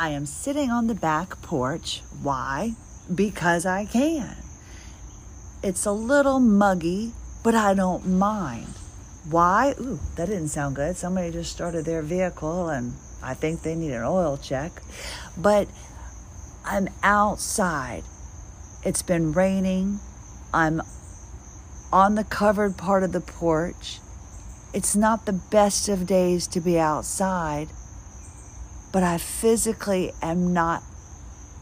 I am sitting on the back porch. Why? Because I can. It's a little muggy, but I don't mind. Why? Ooh, that didn't sound good. Somebody just started their vehicle and I think they need an oil check. But I'm outside. It's been raining. I'm on the covered part of the porch. It's not the best of days to be outside, but I physically am not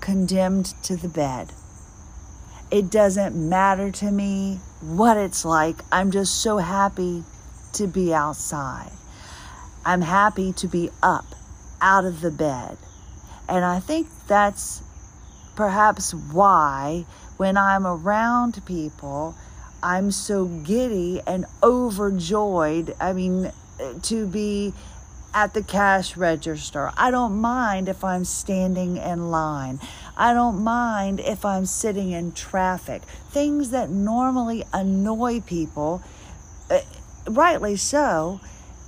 condemned to the bed. It doesn't matter to me what it's like. I'm just so happy to be outside. I'm happy to be up out of the bed. And I think that's perhaps why when I'm around people, I'm so giddy and overjoyed. I mean, to be at the cash register. I don't mind if I'm standing in line. I don't mind if I'm sitting in traffic. Things that normally annoy people, uh, rightly so,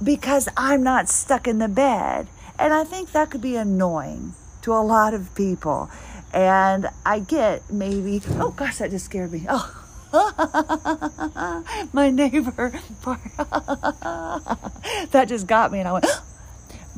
because I'm not stuck in the bed. And I think that could be annoying to a lot of people. And I get maybe, oh gosh, that just scared me. Oh. my neighbor that just got me and i went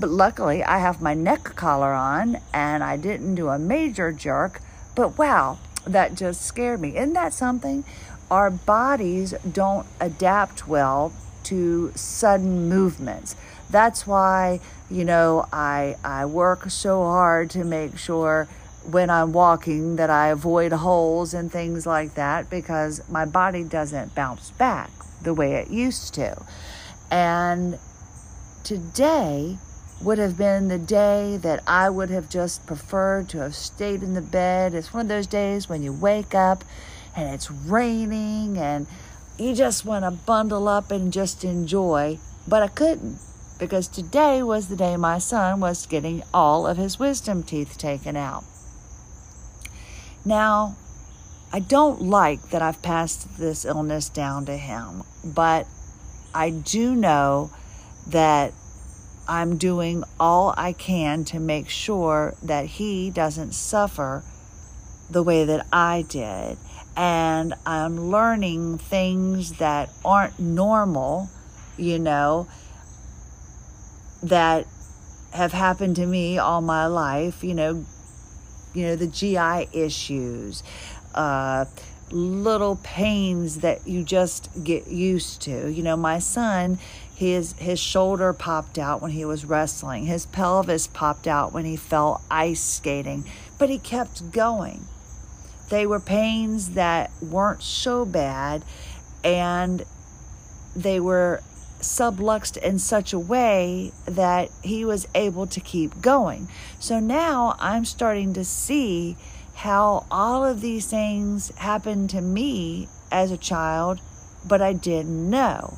but luckily i have my neck collar on and i didn't do a major jerk. But wow that just scared me. Isn't that something? Our bodies don't adapt well to sudden movements. That's why you know i i work so hard to make sure when I'm walking that I avoid holes and things like that because my body doesn't bounce back the way it used to. And today would have been the day that I would have just preferred to have stayed in the bed. It's one of those days when you wake up and it's raining and you just want to bundle up and just enjoy, but I couldn't because today was the day my son was getting all of his wisdom teeth taken out. Now, I don't like that I've passed this illness down to him, but I do know that I'm doing all I can to make sure that he doesn't suffer the way that I did. And I'm learning things that aren't normal, you know, that have happened to me all my life, you know, you know, the GI issues, uh, little pains that you just get used to. You know, my son, his his shoulder popped out when he was wrestling. His pelvis popped out when he fell ice skating, but he kept going. They were pains that weren't so bad and they were subluxed in such a way that he was able to keep going. So now I'm starting to see how all of these things happened to me as a child, but I didn't know.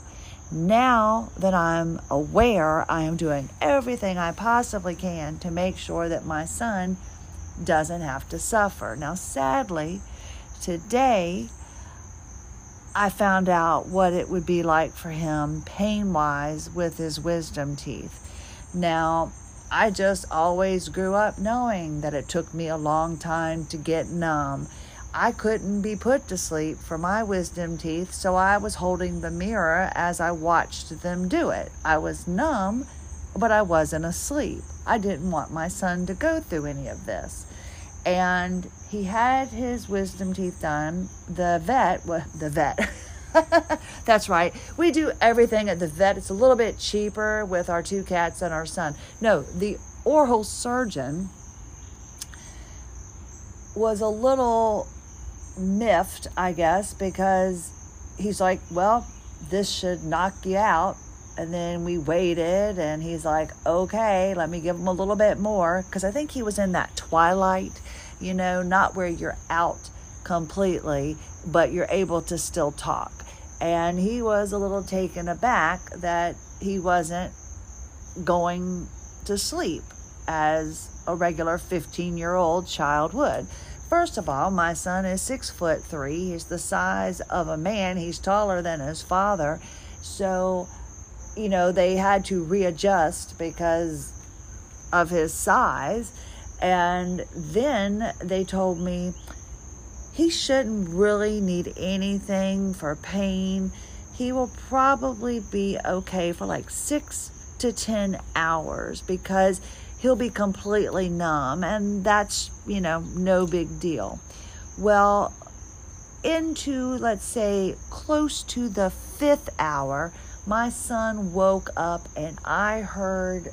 Now that I'm aware, I am doing everything I possibly can to make sure that my son doesn't have to suffer. Now, sadly, today, I found out what it would be like for him pain wise with his wisdom teeth. Now, I just always grew up knowing that it took me a long time to get numb. I couldn't be put to sleep for my wisdom teeth, so I was holding the mirror as I watched them do it. I was numb, but I wasn't asleep. I didn't want my son to go through any of this and he had his wisdom teeth done. The vet, well, the vet. That's right. We do everything at the vet. It's a little bit cheaper with our two cats and our son. No, the oral surgeon was a little miffed, I guess, because he's like, well, this should knock you out. And then we waited, and he's like, okay, let me give him a little bit more. Because I think he was in that twilight, you know, not where you're out completely, but you're able to still talk. And he was a little taken aback that he wasn't going to sleep as a regular 15 year old child would. First of all, my son is six foot three. He's the size of a man. He's taller than his father. So you know, they had to readjust because of his size. And then they told me he shouldn't really need anything for pain. He will probably be okay for like six to 10 hours because he'll be completely numb, and that's, you know, no big deal. Well, into, let's say, close to the fifth hour, my son woke up and I heard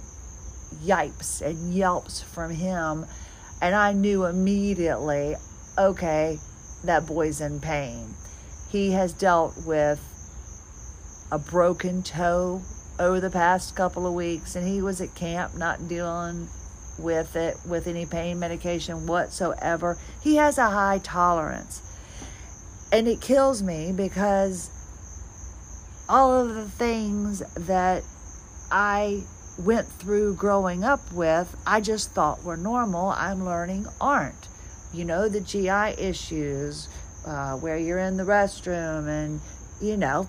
yipes and yelps from him. And I knew immediately, okay, that boy's in pain. He has dealt with a broken toe over the past couple of weeks, and he was at camp not dealing with it with any pain medication whatsoever. He has a high tolerance. And it kills me because all of the things that I went through growing up with, I just thought were normal, I'm learning aren't. You know, the GI issues, uh, where you're in the restroom and, you know,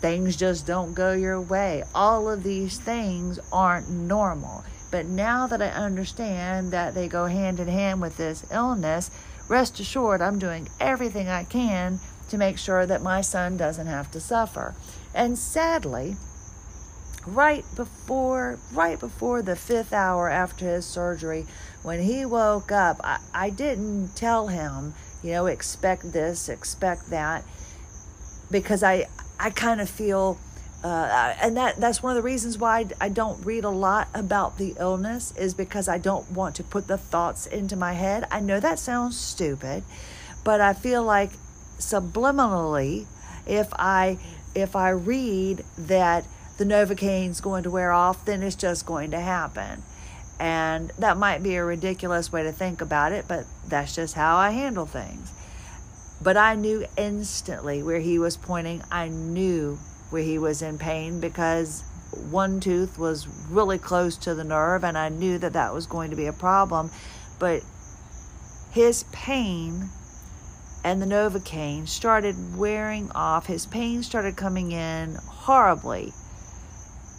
things just don't go your way. All of these things aren't normal. But now that I understand that they go hand in hand with this illness, rest assured I'm doing everything I can to make sure that my son doesn't have to suffer. And sadly, right before right before the fifth hour after his surgery, when he woke up, I, I didn't tell him, you know, expect this, expect that, because I I kind of feel uh, and that that's one of the reasons why I don't read a lot about the illness is because I don't want to put the thoughts into my head. I know that sounds stupid, but I feel like subliminally, if I if I read that the Novocaine's going to wear off, then it's just going to happen. And that might be a ridiculous way to think about it, but that's just how I handle things. But I knew instantly where he was pointing. I knew where he was in pain because one tooth was really close to the nerve, and I knew that that was going to be a problem. But his pain and the Novocaine started wearing off. His pain started coming in horribly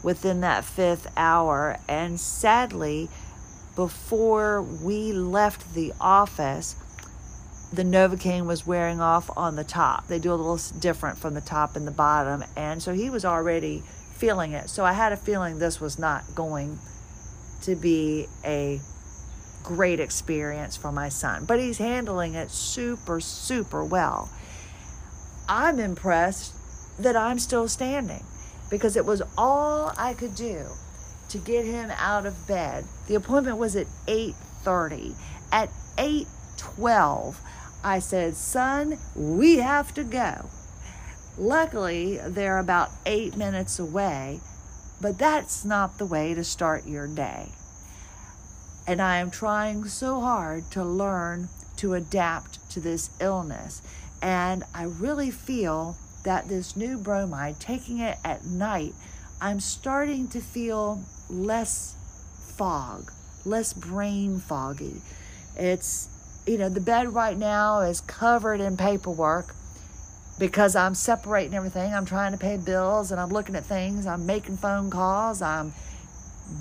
within that fifth hour. And sadly, before we left the office, the Novocaine was wearing off on the top. They do a little different from the top and the bottom. And so he was already feeling it. So I had a feeling this was not going to be a great experience for my son. But he's handling it super, super well. I'm impressed that I'm still standing because it was all I could do to get him out of bed. The appointment was at 8:30. At 8:12, I said, "Son, we have to go." Luckily, they're about 8 minutes away, but that's not the way to start your day. And I am trying so hard to learn to adapt to this illness. And I really feel that this new bromide, taking it at night, I'm starting to feel less fog, less brain foggy. It's, you know, the bed right now is covered in paperwork because I'm separating everything. I'm trying to pay bills and I'm looking at things. I'm making phone calls. I'm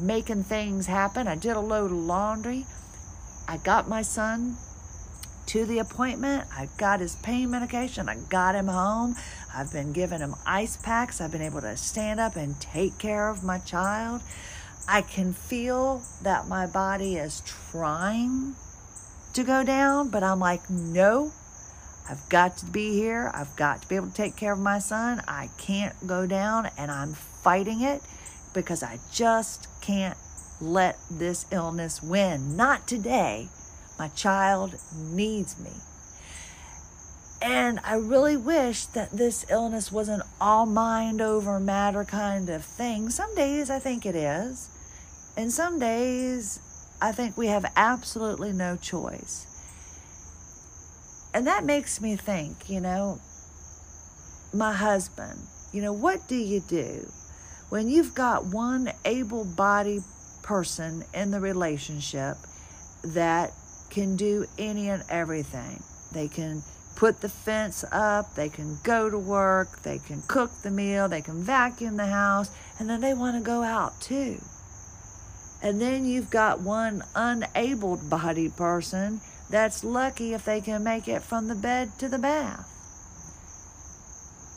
making things happen. I did a load of laundry. I got my son to the appointment. I got his pain medication. I got him home. I've been giving him ice packs. I've been able to stand up and take care of my child. I can feel that my body is trying to go down, but I'm like, no, I've got to be here. I've got to be able to take care of my son. I can't go down, and I'm fighting it because I just can't let this illness win. Not today. My child needs me. And I really wish that this illness was an all mind over matter kind of thing. Some days I think it is. And some days I think we have absolutely no choice. And that makes me think, you know, my husband, you know, what do you do when you've got one able bodied person in the relationship that can do any and everything? They can put the fence up, they can go to work, they can cook the meal, they can vacuum the house, and then they want to go out too. And then you've got one unabled bodied person that's lucky if they can make it from the bed to the bath.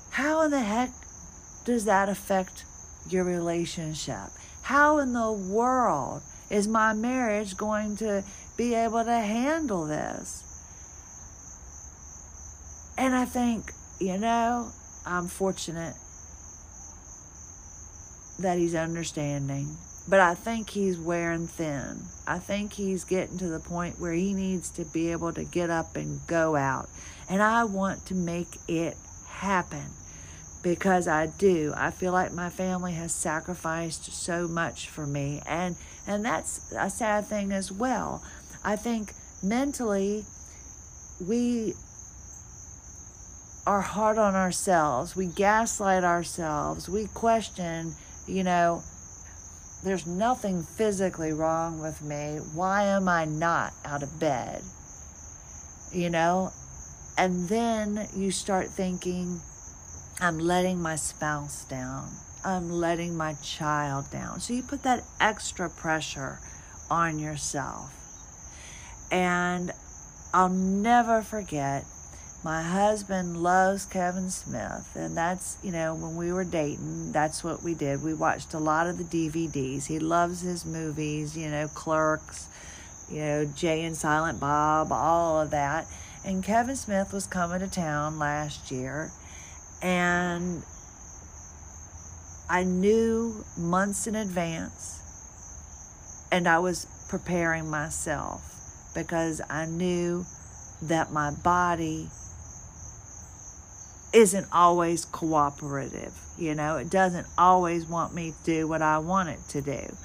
How in the heck does that affect your relationship? How in the world is my marriage going to be able to handle this? And I think, you know, I'm fortunate that he's understanding. But I think he's wearing thin. I think he's getting to the point where he needs to be able to get up and go out. And I want to make it happen because I do. I feel like my family has sacrificed so much for me. And and that's a sad thing as well. I think mentally we are hard on ourselves. We gaslight ourselves. We question, you know, there's nothing physically wrong with me. Why am I not out of bed? You know? And then you start thinking, I'm letting my spouse down. I'm letting my child down. So you put that extra pressure on yourself. And I'll never forget my husband loves Kevin Smith, and that's, you know, when we were dating, that's what we did. We watched a lot of the DVDs. He loves his movies, you know, Clerks, you know, Jay and Silent Bob, all of that. And Kevin Smith was coming to town last year, and I knew months in advance, and I was preparing myself because I knew that my body isn't always cooperative. You know, it doesn't always want me to do what I want it to do.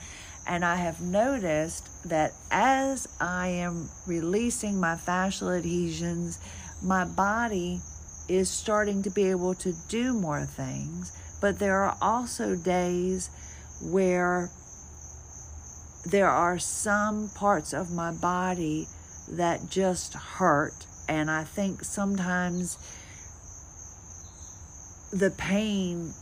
And I have noticed that as I am releasing my fascial adhesions, my body is starting to be able to do more things. But there are also days where there are some parts of my body that just hurt. And I think sometimes the pain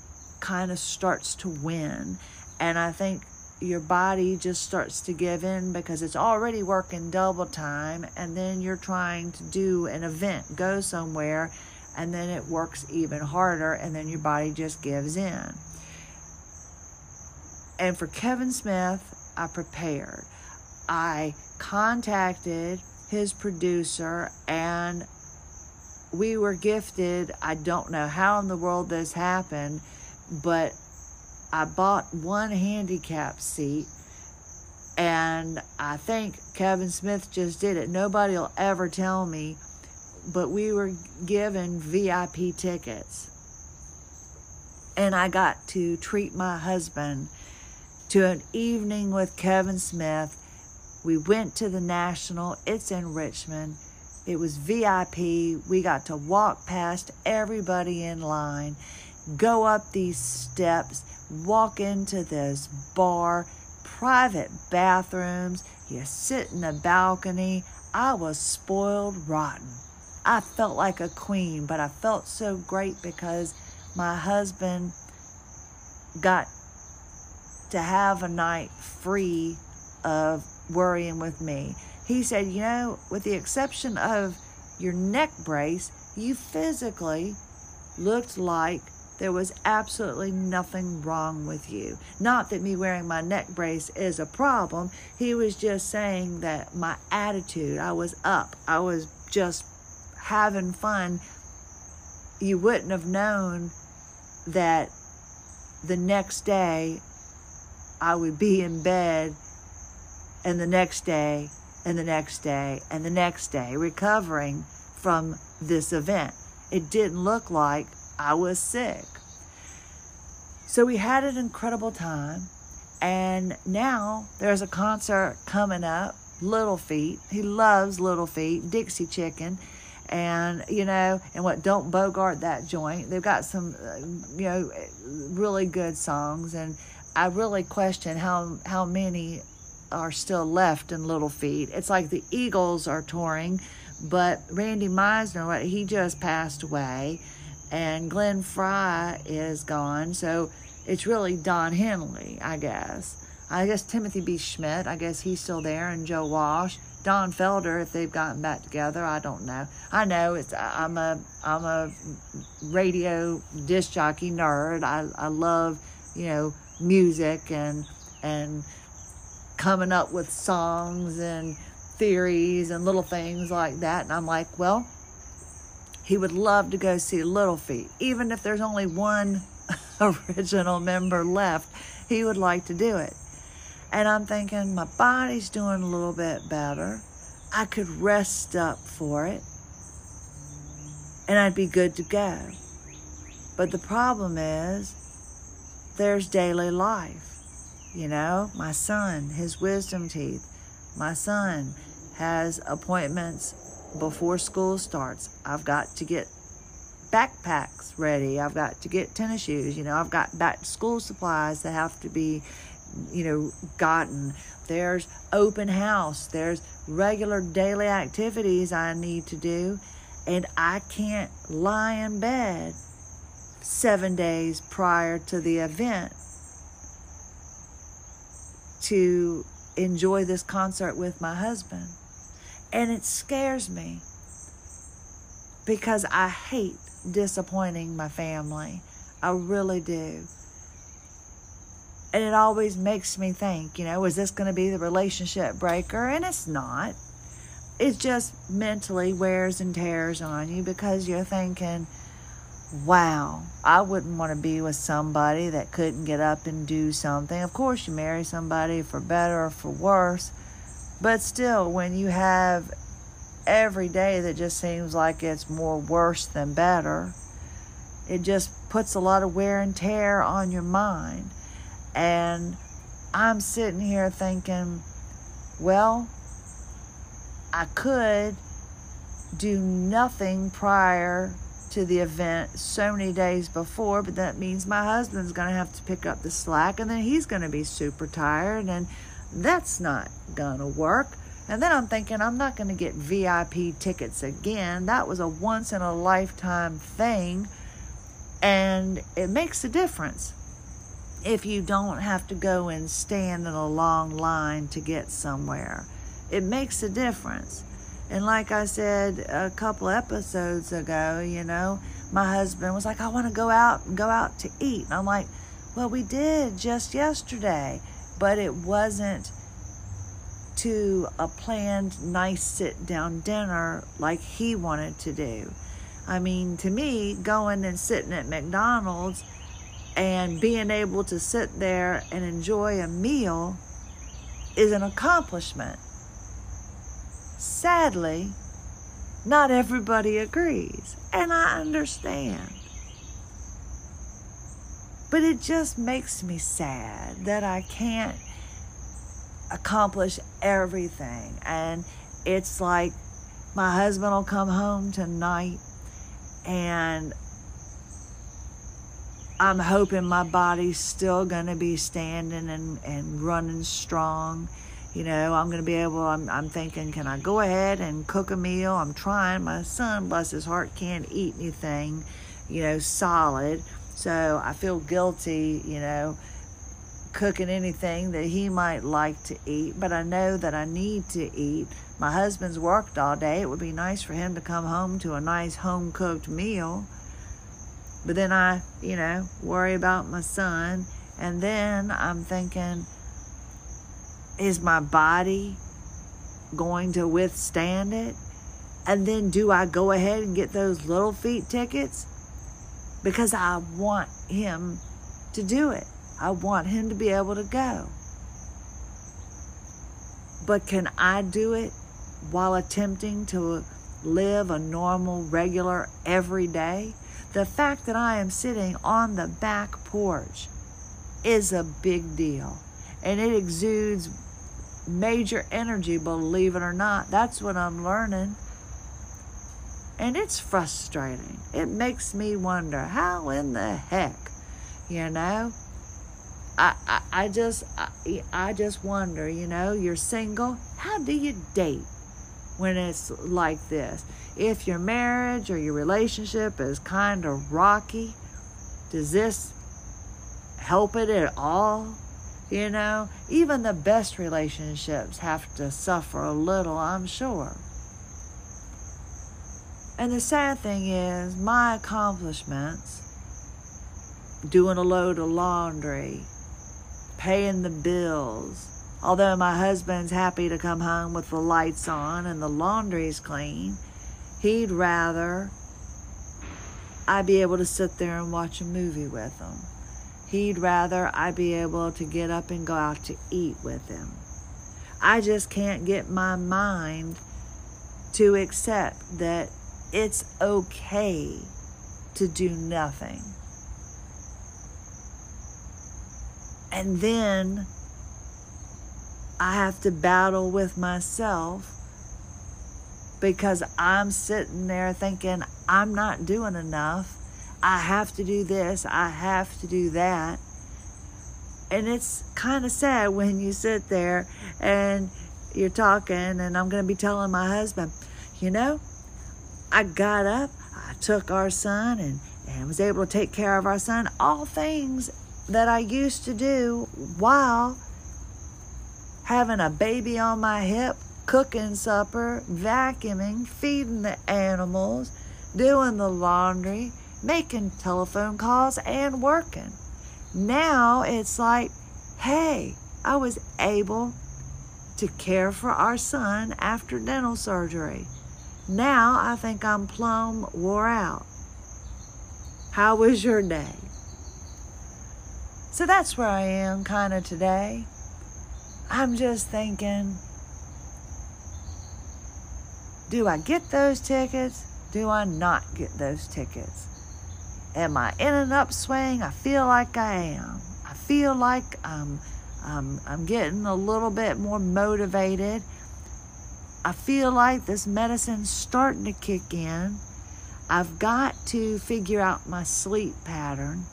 kind of starts to win. And I think your body just starts to give in because it's already working double time. And then you're trying to do an event, go somewhere, and then it works even harder. And then your body just gives in. And for Kevin Smith, I prepared. I contacted his producer and we were gifted. I don't know how in the world this happened, but I bought one handicap seat and I think Kevin Smith just did it. Nobody will ever tell me, but we were given VIP tickets. And I got to treat my husband to an evening with Kevin Smith. We went to the National, it's in Richmond. It was VIP. We got to walk past everybody in line, go up these steps, walk into this bar, private bathrooms. You sit in a balcony. I was spoiled rotten. I felt like a queen, but I felt so great because my husband got to have a night free of worrying with me. He said, You know, with the exception of your neck brace, you physically looked like there was absolutely nothing wrong with you. Not that me wearing my neck brace is a problem. He was just saying that my attitude, I was up, I was just having fun. You wouldn't have known that the next day I would be in bed and the next day and the next day and the next day recovering from this event. It didn't look like I was sick. So we had an incredible time. And now there's a concert coming up, Little Feat. He loves Little Feat, Dixie Chicken. And, you know, and what, don't bogart that joint. They've got some, uh, you know, really good songs. And I really question how, how many are still left in Little Feat. It's like the Eagles are touring, but Randy Meisner, he just passed away, and Glenn Frey is gone. So it's really Don Henley, I guess. I guess Timothy B. Schmit, I guess he's still there, and Joe Walsh. Don Felder, if they've gotten back together, I don't know. I know it's I'm a I'm a radio disc jockey nerd. I I love you know music and and coming up with songs and theories and little things like that. And I'm like, well, he would love to go see Little Feat, even if there's only one original member left. He would like to do it. And I'm thinking, my body's doing a little bit better. I could rest up for it and I'd be good to go. But the problem is, there's daily life. You know, my son, his wisdom teeth. My son has appointments before school starts. I've got to get backpacks ready. I've got to get tennis shoes. You know, I've got back to school supplies that have to be you know, gotten. There's open house. There's regular daily activities I need to do. And I can't lie in bed seven days prior to the event to enjoy this concert with my husband. And it scares me because I hate disappointing my family. I really do. And it always makes me think, you know, is this going to be the relationship breaker? And it's not. It just mentally wears and tears on you because you're thinking, wow, I wouldn't want to be with somebody that couldn't get up and do something. Of course, you marry somebody for better or for worse, but still, when you have every day that just seems like it's more worse than better, it just puts a lot of wear and tear on your mind. And I'm sitting here thinking, well, I could do nothing prior to the event so many days before, but that means my husband's going to have to pick up the slack and then he's going to be super tired and that's not going to work. And then I'm thinking, I'm not going to get VIP tickets again. That was a once in a lifetime thing and it makes a difference if you don't have to go and stand in a long line to get somewhere. It makes a difference. And like I said a couple episodes ago, you know, my husband was like, I want to go out and go out to eat. And I'm like, well, we did just yesterday, but it wasn't to a planned, nice sit down dinner like he wanted to do. I mean, to me, going and sitting at McDonald's and being able to sit there and enjoy a meal is an accomplishment. Sadly, not everybody agrees, and I understand. But it just makes me sad that I can't accomplish everything. And it's like my husband will come home tonight and I'm hoping my body's still going to be standing and, and running strong. You know, I'm going to be able, I'm, I'm thinking, can I go ahead and cook a meal? I'm trying. My son, bless his heart, can't eat anything, you know, solid. So I feel guilty, you know, cooking anything that he might like to eat. But I know that I need to eat. My husband's worked all day. It would be nice for him to come home to a nice home cooked meal but then I, you know, worry about my son. And then I'm thinking, is my body going to withstand it? And then do I go ahead and get those Little Feat tickets? Because I want him to do it. I want him to be able to go. But can I do it while attempting to live a normal, regular, everyday? The fact that I am sitting on the back porch is a big deal. And it exudes major energy, believe it or not. That's what I'm learning. And it's frustrating. It makes me wonder how in the heck, you know? I, I, I just I, I just wonder, you know, you're single, how do you date? when it's like this. If your marriage or your relationship is kind of rocky, does this help it at all? You know, even the best relationships have to suffer a little, I'm sure. And the sad thing is, my accomplishments doing a load of laundry, paying the bills, although my husband's happy to come home with the lights on and the laundry's clean, he'd rather I be able to sit there and watch a movie with him. He'd rather I be able to get up and go out to eat with him. I just can't get my mind to accept that it's okay to do nothing. And then I have to battle with myself because I'm sitting there thinking I'm not doing enough. I have to do this, I have to do that. And it's kind of sad when you sit there and you're talking, and I'm going to be telling my husband, you know, I got up, I took our son and, and was able to take care of our son. All things that I used to do while having a baby on my hip, cooking supper, vacuuming, feeding the animals, doing the laundry, making telephone calls, and working. Now it's like, hey, I was able to care for our son after dental surgery. Now I think I'm plumb wore out. How was your day? So that's where I am kind of today. I'm just thinking do I get those tickets? Do I not get those tickets? Am I in an upswing? I feel like I am. I feel like I'm, I'm, I'm getting a little bit more motivated. I feel like this medicine's starting to kick in. I've got to figure out my sleep pattern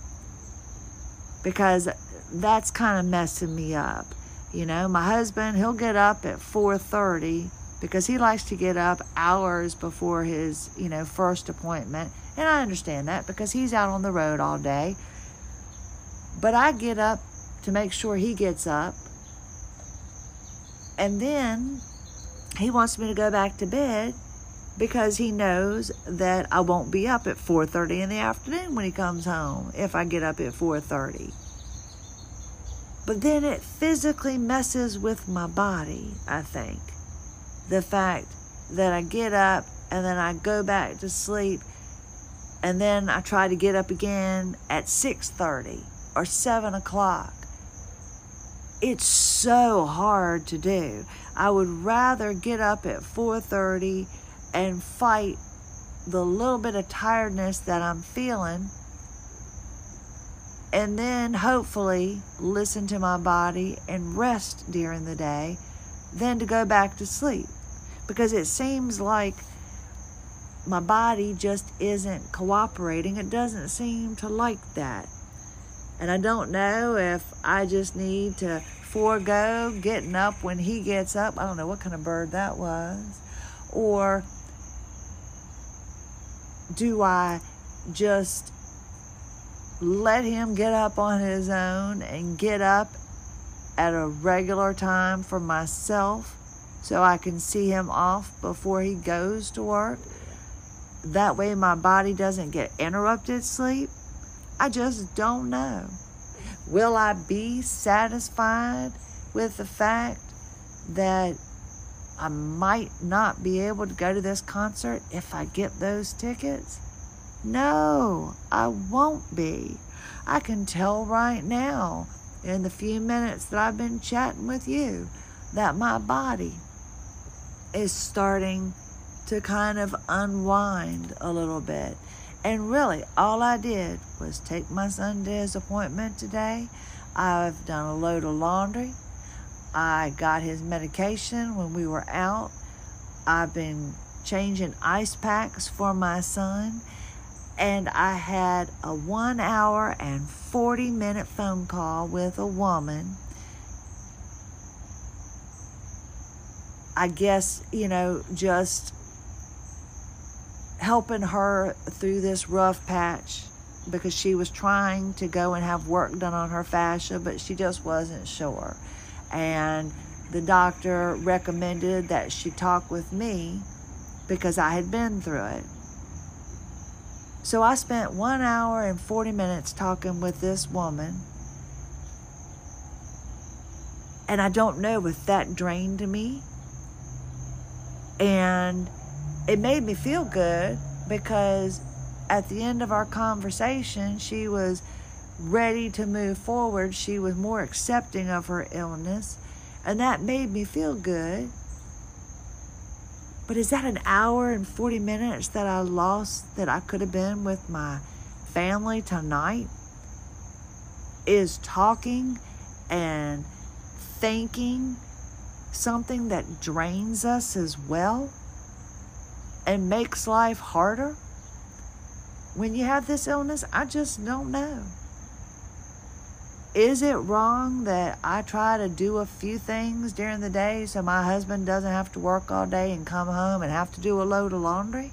because that's kind of messing me up. You know, my husband, he'll get up at 4:30 because he likes to get up hours before his, you know, first appointment. And I understand that because he's out on the road all day. But I get up to make sure he gets up. And then he wants me to go back to bed because he knows that I won't be up at 4:30 in the afternoon when he comes home if I get up at 4:30. But then it physically messes with my body, I think. The fact that I get up and then I go back to sleep and then I try to get up again at 6:30 or 7 o'clock it's so hard to do. I would rather get up at 4:30 and fight the little bit of tiredness that I'm feeling and then hopefully listen to my body and rest during the day than to go back to sleep because it seems like my body just isn't cooperating. It doesn't seem to like that. And I don't know if I just need to forego getting up when he gets up. I don't know what kind of bird that was. Or do I just let him get up on his own and get up at a regular time for myself so I can see him off before he goes to work? That way my body doesn't get interrupted sleep I just don't know. Will I be satisfied with the fact that I might not be able to go to this concert if I get those tickets? No, I won't be. I can tell right now, in the few minutes that I've been chatting with you, that my body is starting to kind of unwind a little bit. And really, all I did was take my son to his appointment today. I've done a load of laundry. I got his medication when we were out. I've been changing ice packs for my son. And I had a one hour and 40 minute phone call with a woman. I guess, you know, just helping her through this rough patch because she was trying to go and have work done on her fascia, but she just wasn't sure. And the doctor recommended that she talk with me because I had been through it. So I spent one hour and 40 minutes talking with this woman. And I don't know if that drained me. And it made me feel good because at the end of our conversation, she was ready to move forward. She was more accepting of her illness. And that made me feel good. But is that an hour and 40 minutes that I lost that I could have been with my family tonight? Is talking and thinking something that drains us as well and makes life harder? When you have this illness, I just don't know. Is it wrong that I try to do a few things during the day so my husband doesn't have to work all day and come home and have to do a load of laundry?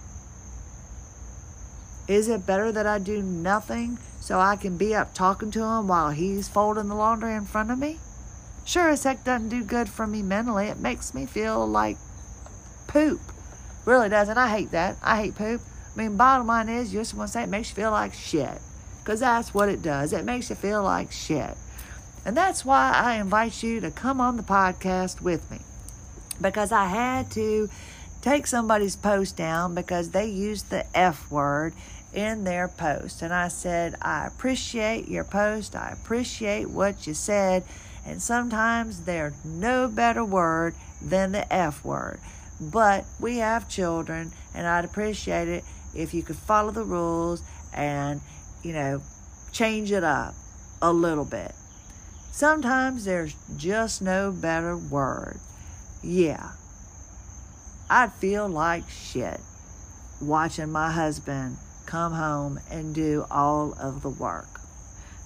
Is it better that I do nothing so I can be up talking to him while he's folding the laundry in front of me? Sure as heck doesn't do good for me mentally. It makes me feel like poop. Really doesn't. I hate that. I hate poop. I mean, bottom line is, you just want to say it makes you feel like shit because that's what it does. It makes you feel like shit. And that's why I invite you to come on the podcast with me because I had to take somebody's post down because they used the F word in their post. And I said, I appreciate your post, I appreciate what you said. And sometimes there's no better word than the F word. But we have children, and I'd appreciate it if you could follow the rules and you know, change it up a little bit. Sometimes there's just no better word. Yeah, I'd feel like shit watching my husband come home and do all of the work.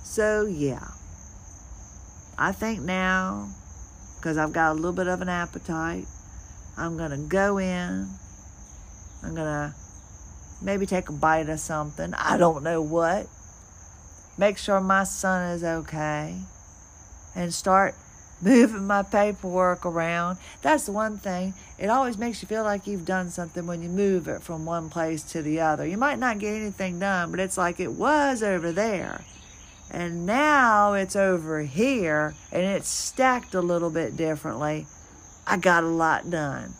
So, yeah, I think now, because I've got a little bit of an appetite, I'm going to go in. I'm going to maybe take a bite of something. I don't know what. Make sure my son is okay. And start moving my paperwork around. That's the one thing. It always makes you feel like you've done something when you move it from one place to the other. You might not get anything done, but it's like it was over there. And now it's over here and it's stacked a little bit differently. I got a lot done.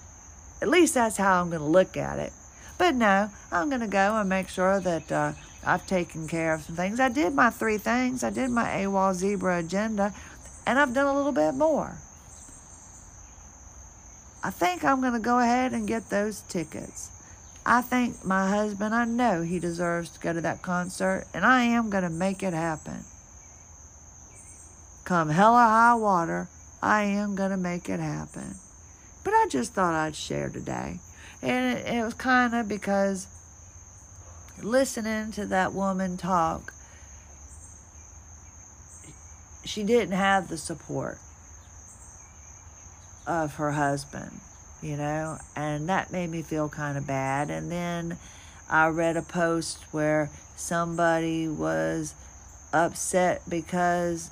At least that's how I'm going to look at it. But no, I'm going to go and make sure that uh, I've taken care of some things. I did my three things. I did my AWOL Zebra agenda, and I've done a little bit more. I think I'm going to go ahead and get those tickets. I think my husband, I know he deserves to go to that concert, and I am going to make it happen. Come hell or high water, I am going to make it happen. But I just thought I'd share today. And it, it was kind of because listening to that woman talk, she didn't have the support of her husband, you know, and that made me feel kind of bad. And then I read a post where somebody was upset because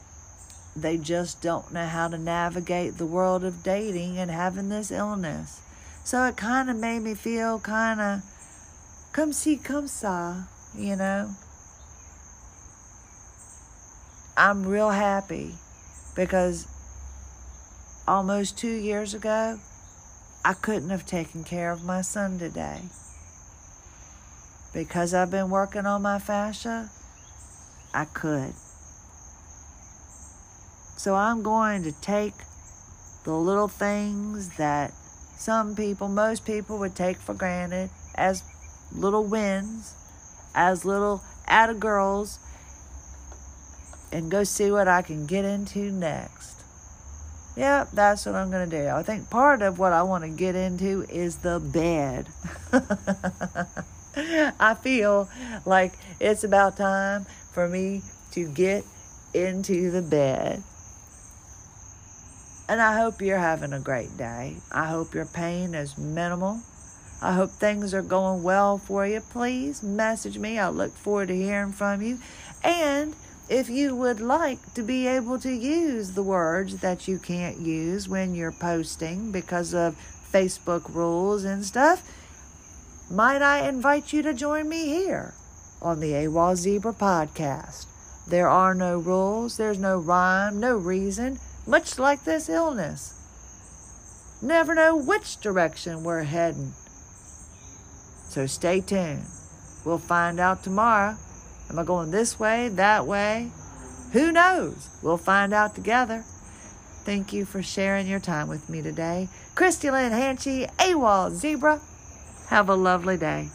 they just don't know how to navigate the world of dating and having this illness. So it kind of made me feel kind of come see, come saw, you know. I'm real happy because almost two years ago, I couldn't have taken care of my son today. Because I've been working on my fascia, I could. So I'm going to take the little things that some people, most people would take for granted as little wins, as little atta girls, and go see what I can get into next. Yep, that's what I'm going to do. I think part of what I want to get into is the bed. I feel like it's about time for me to get into the bed. And I hope you're having a great day. I hope your pain is minimal. I hope things are going well for you. Please message me. I look forward to hearing from you. And if you would like to be able to use the words that you can't use when you're posting because of Facebook rules and stuff, might I invite you to join me here on the AWOL Zebra podcast? There are no rules, there's no rhyme, no reason, much like this illness. Never know which direction we're heading. So stay tuned. We'll find out tomorrow. Am I going this way, that way? Who knows? We'll find out together. Thank you for sharing your time with me today. Christie Lynn Hanchey, AWOL Zebra. Have a lovely day.